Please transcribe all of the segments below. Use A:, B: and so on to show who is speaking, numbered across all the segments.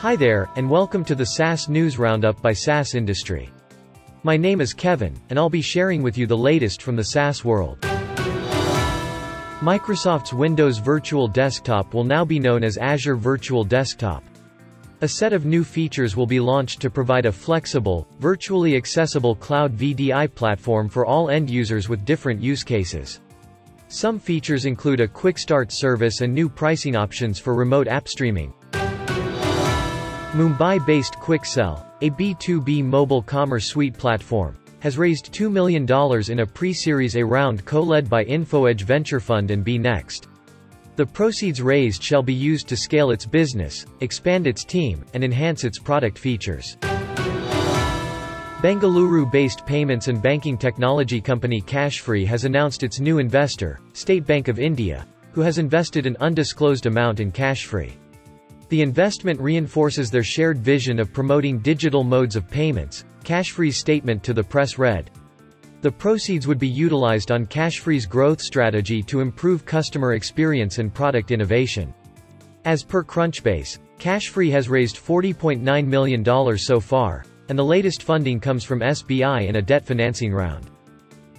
A: Hi there, and welcome to the SaaS News Roundup by SaaS Industry. My name is Kevin, and I'll be sharing with you the latest from the SaaS world. Microsoft's Windows Virtual Desktop will now be known as Azure Virtual Desktop. A set of new features will be launched to provide a flexible, virtually accessible cloud VDI platform for all end users with different use cases. Some features include a quick start service and new pricing options for remote app streaming. Mumbai-based Quicksell, a B2B mobile commerce suite platform, has raised $2 million in a pre-series A round co-led by InfoEdge Venture Fund and BEE NEXT. The proceeds raised shall be used to scale its business, expand its team, and enhance its product features. Bengaluru-based payments and banking technology company Cashfree has announced its new investor, State Bank of India, who has invested an undisclosed amount in Cashfree. The investment reinforces their shared vision of promoting digital modes of payments, Cashfree's statement to the press read. The proceeds would be utilized on Cashfree's growth strategy to improve customer experience and product innovation. As per Crunchbase, Cashfree has raised $40.9 million so far, and the latest funding comes from SBI in a debt financing round.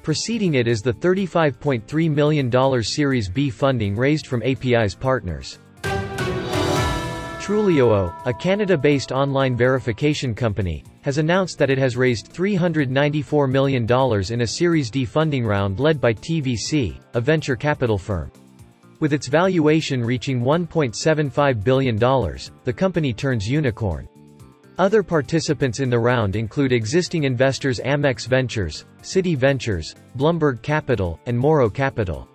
A: Preceding it is the $35.3 million Series B funding raised from Apis Partners. Trulioo, a Canada-based online verification company, has announced that it has raised $394 million in a Series D funding round led by TCV, a venture capital firm. With its valuation reaching $1.75 billion, the company turns unicorn. Other participants in the round include existing investors Amex Ventures, Citi Ventures, Blumberg Capital, and Moro Capital.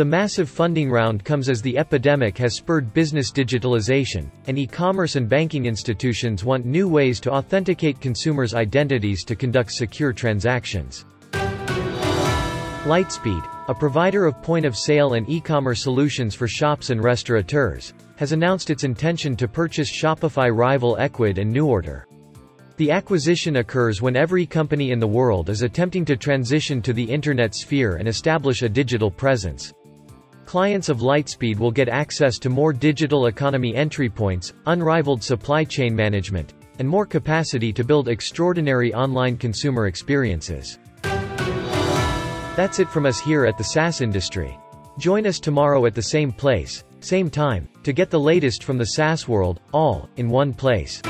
A: The massive funding round comes as the epidemic has spurred business digitalization, and e-commerce and banking institutions want new ways to authenticate consumers' identities to conduct secure transactions. Lightspeed, a provider of point-of-sale and e-commerce solutions for shops and restaurateurs, has announced its intention to purchase Shopify rival Ecwid and NuORDER. The acquisition occurs when every company in the world is attempting to transition to the internet sphere and establish a digital presence. Clients of Lightspeed will get access to more digital economy entry points, unrivaled supply chain management, and more capacity to build extraordinary online consumer experiences. That's it from us here at the SaaS industry. Join us tomorrow at the same place, same time, to get the latest from the SaaS world, all in one place.